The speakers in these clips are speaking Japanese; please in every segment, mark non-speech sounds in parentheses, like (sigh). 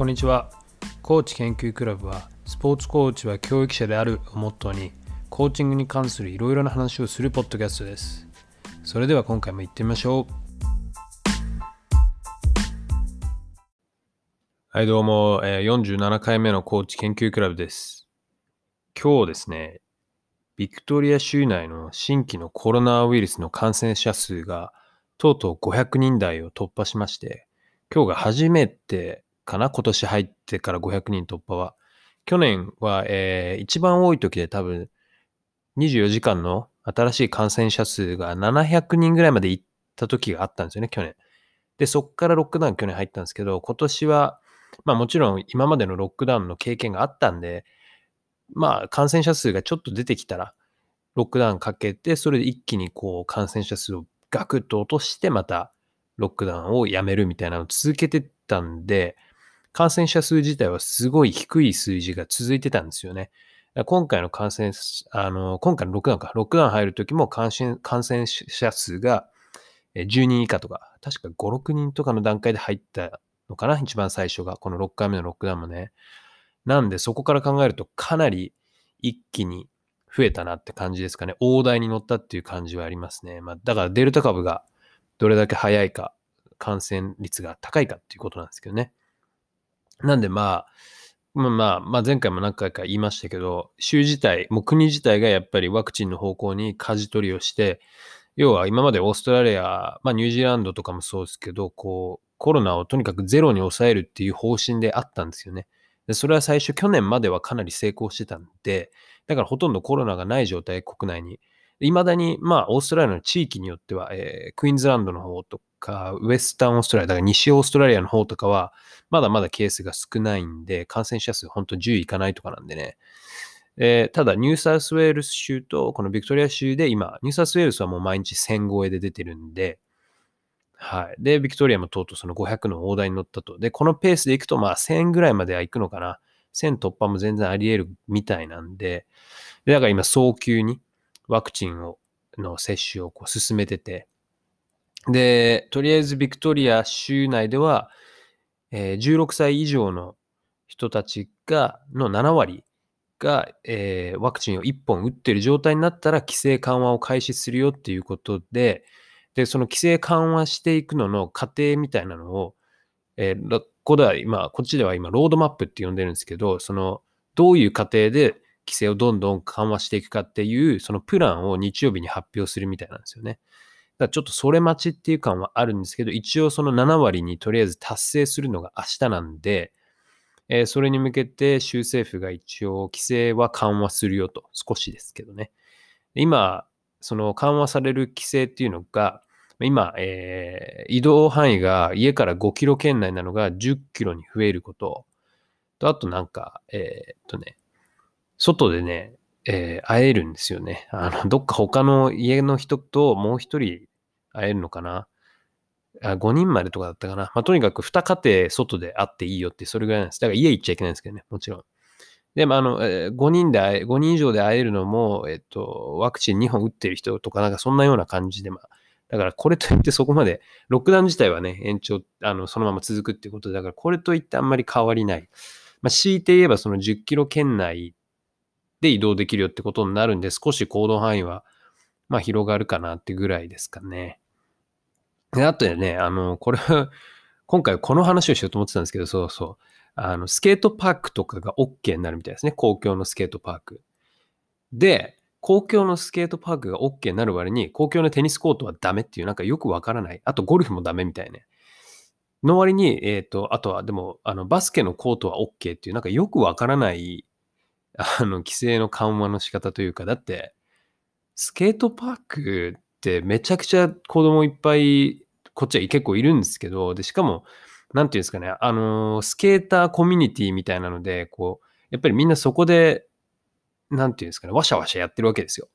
こんにちは。コーチ研究クラブは、スポーツコーチは教育者であるをモットーに、コーチングに関するいろいろな話をするポッドキャストです。それでは今回も行ってみましょう。はい、どうも、えー47回目のコーチ研究クラブです。今日ですね、ビクトリア州内の新規のコロナウイルスの感染者数がとうとう500人台を突破しまして、今日が初めてかな？今年入ってから500人突破は。去年は、えー一番多い時で多分24時間の新しい感染者数が700人ぐらいまで行った時があったんですよね、去年。で、そっからロックダウン去年入ったんですけど、今年は、まあもちろん今までのロックダウンの経験があったんで、まあ感染者数がちょっと出てきたら、ロックダウンかけて、それで一気にこう感染者数をガクッと落として、またロックダウンをやめるみたいなのを続けてたんで、感染者数自体はすごい低い数字が続いてたんですよね。今回の感染、あの、今回のロックダウンか、ロックダウン入る時も感染感染者数が10人以下とか、確か5、6人とかの段階で入ったのかな、一番最初が、この6回目のロックダウンもね。なんで、そこから考えると、かなり一気に増えたなって感じですかね。大台に乗ったっていう感じはありますね。まあ、だからデルタ株がどれだけ早いか、感染率が高いかっていうことなんですけどね。なんでまあ、まあまあ、まあ、前回も何回か言いましたけど、州自体、もう国自体がやっぱりワクチンの方向に舵取りをして、要は今までオーストラリア、まあニュージーランドとかもそうですけど、こう、コロナをとにかくゼロに抑えるっていう方針であったんですよね。でそれは最初、去年まではかなり成功してたんで、だからほとんどコロナがない状態、国内に。いまだに、まあ、オーストラリアの地域によっては、えークイーンズランドの方とか、ウェスタンオーストラリア、だから西オーストラリアの方とかは、まだまだケースが少ないんで、感染者数本当10いかないとかなんでね。えーただ、ニューサウスウェールズ州とこのビクトリア州で今、ニューサウスウェールズはもう毎日1000超えで出てるんで、はい。で、ビクトリアもとうとうその500の大台に乗ったと。で、このペースでいくと、まあ1000ぐらいまでは行くのかな。1000突破も全然あり得るみたいなんで、でだから今早急にワクチンをの接種をこう進めてて、で、とりあえずビクトリア州内では、えー16歳以上の人たちが、の7割が、えーワクチンを1本打ってる状態になったら規制緩和を開始するよっていうことで、で、その規制緩和していくのの過程みたいなのを、えーここでは今、こっちでは今、ロードマップって呼んでるんですけど、その、どういう過程で規制をどんどん緩和していくかっていう、そのプランを日曜日に発表するみたいなんですよね。だちょっとそれ待ちっていう感はあるんですけど、一応その7割にとりあえず達成するのが明日なんで、えーそれに向けて州政府が一応規制は緩和するよと、少しですけどね。今、その緩和される規制っていうのが、今、えー移動範囲が家から5キロ圏内なのが10キロに増えることと、あとなんか、えーっとね、外でね、えー会えるんですよね。あの、どっか他の家の人ともう一人会えるのかな？あ5人までとかだったかな？まあ、とにかく2家庭外で会っていいよって、それぐらいなんです。だから家行っちゃいけないんですけどね、もちろん。でも、あの、5人で会え、5人以上で会えるのも、えっと、ワクチン2本打ってる人とか、なんかそんなような感じで、まあ、だからこれといってそこまで、ロックダウン自体はね、延長、あの、そのまま続くっていうことで、だからこれといってあんまり変わりない。まあ、強いて言えばその10キロ圏内で移動できるよってことになるんで、少し行動範囲は、まあ、広がるかなってぐらいですかね。で、あとでね、あの、これ、(laughs) 今回この話をしようと思ってたんですけど、そうそう。あの、スケートパークとかが OK になるみたいですね。公共のスケートパーク。で、公共のスケートパークが OK になる割に、公共のテニスコートはダメっていう、なんかよくわからない。あと、ゴルフもダメみたいね。の割に、えっ、と、あとは、でも、あの、バスケのコートは OK っていう、なんかよくわからない、あの、規制の緩和の仕方というか、だって、スケートパークってめちゃくちゃ子供いっぱい、こっちは結構いるんですけど、で、しかも、なんていうんですかね、あの、スケーターコミュニティみたいなので、こう、やっぱりみんなそこで、なんていうんですかね、わしゃわしゃやってるわけですよ。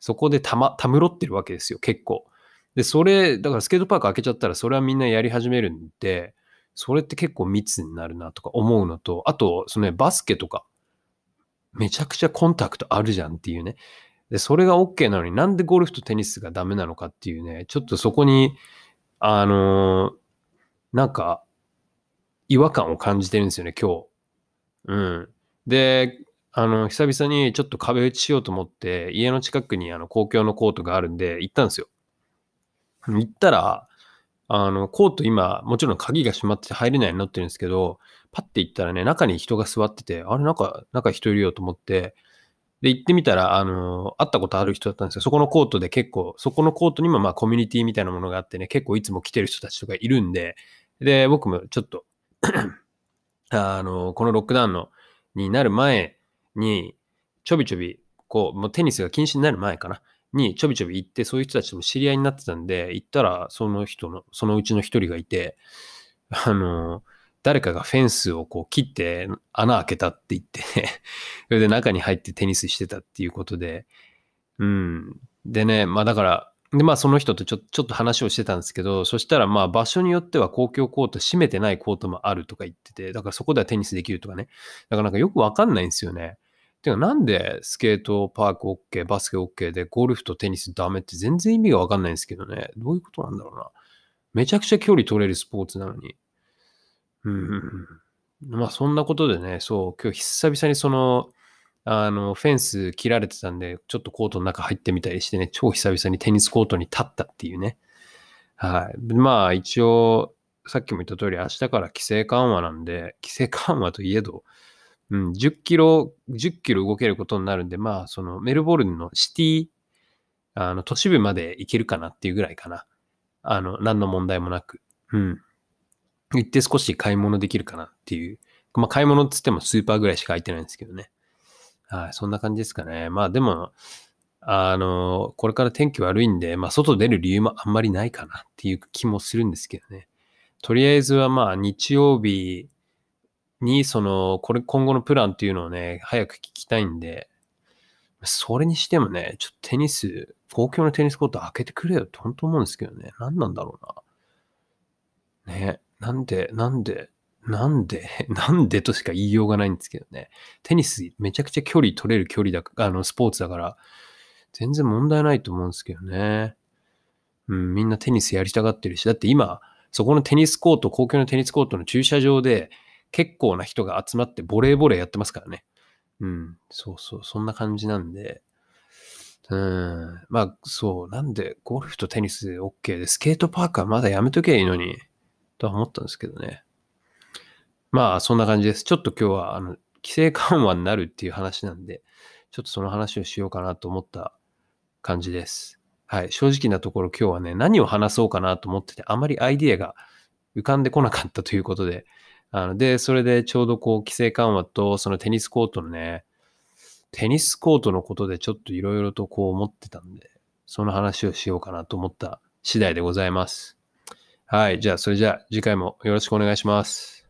そこでたま、たむろってるわけですよ、結構。で、それ、だからスケートパーク開けちゃったら、それはみんなやり始めるんで、それって結構密になるなとか思うのと、あと、そのね、バスケとか、めちゃくちゃコンタクトあるじゃんっていうね。で、それが OK なのになんでゴルフとテニスがダメなのかっていうね、ちょっとそこに、あのーなんか、違和感を感じてるんですよね、今日。うん。で、あの、久々にちょっと壁打ちしようと思って、家の近くにあの公共のコートがあるんで、行ったんですよ。行ったら、あの、コート今、もちろん鍵が閉まってて入れないようになってるんですけど、パッて行ったらね、中に人が座ってて、あれ、中、中人いるよと思って、で、行ってみたら、あの、会ったことある人だったんですよ。そこのコートで結構、そこのコートにもまあコミュニティみたいなものがあってね、結構いつも来てる人たちとかいるんで、で、僕もちょっと (clears throat) あの、このロックダウンの、になる前に、ちょびちょび、こう、もうテニスが禁止になる前かな。にちょびちょび行って、そういう人たちとも知り合いになってたんで、行ったら、その人の、そのうちの一人がいて、あの、誰かがフェンスをこう切って穴開けたって言って (laughs) それで中に入ってテニスしてたっていうことで、うん。でね、まあだから、で、まあその人とちょちょっと話をしてたんですけど、そしたらまあ場所によっては公共コート閉めてないコートもあるとか言ってて、だからそこではテニスできるとかね。だからなんかよくわかんないんですよね。てかなんでスケートパーク OK、バスケ OK でゴルフとテニスダメって全然意味がわかんないんですけどね。どういうことなんだろうな。めちゃくちゃ距離取れるスポーツなのに。うん。まあそんなことでね、そう、今日久々にその、あの、フェンス切られてたんで、ちょっとコートの中入ってみたりしてね、超久々にテニスコートに立ったっていうね。はい。まあ一応、さっきも言った通り、明日から規制緩和なんで、規制緩和といえど、うん、10キロ、10キロ動けることになるんで、まあ、そのメルボルンのシティ、あの、都市部まで行けるかなっていうぐらいかな。あの、何の問題もなく。うん。行って少し買い物できるかなっていう。まあ、買い物っつってもスーパーぐらいしか空いてないんですけどね。はい、そんな感じですかね。まあ、でも、あの、これから天気悪いんで、まあ、外出る理由もあんまりないかなっていう気もするんですけどね。とりあえずはまあ、日曜日に、その、これ、今後のプランっていうのをね、早く聞きたいんで、それにしてもね、ちょっとテニス、公共のテニスコート開けてくれよって本当思うんですけどね。何なんだろうな。ね。なんで、なんで、なんで、(laughs) なんでとしか言いようがないんですけどね。テニスめちゃくちゃ距離取れる距離だ、あの、スポーツだから、全然問題ないと思うんですけどね。うん、みんなテニスやりたがってるし、だって今、そこのテニスコート、公共のテニスコートの駐車場で、結構な人が集まってボレーボレーやってますからね。うん、そうそう、そんな感じなんで。うん、まあ、そう、なんで、ゴルフとテニス OK で、スケートパークはまだやめときゃいいのに、とは思ったんですけどね。まあ、そんな感じです。ちょっと今日は、あの、規制緩和になるっていう話なんで、ちょっとその話をしようかなと思った感じです。はい。正直なところ今日はね、何を話そうかなと思ってて、あまりアイディアが浮かんでこなかったということで、あので、それでちょうどこう、規制緩和と、そのテニスコートのね、テニスコートのことでちょっといろいろとこう思ってたんで、その話をしようかなと思った次第でございます。はい。じゃあ、それじゃあ次回もよろしくお願いします。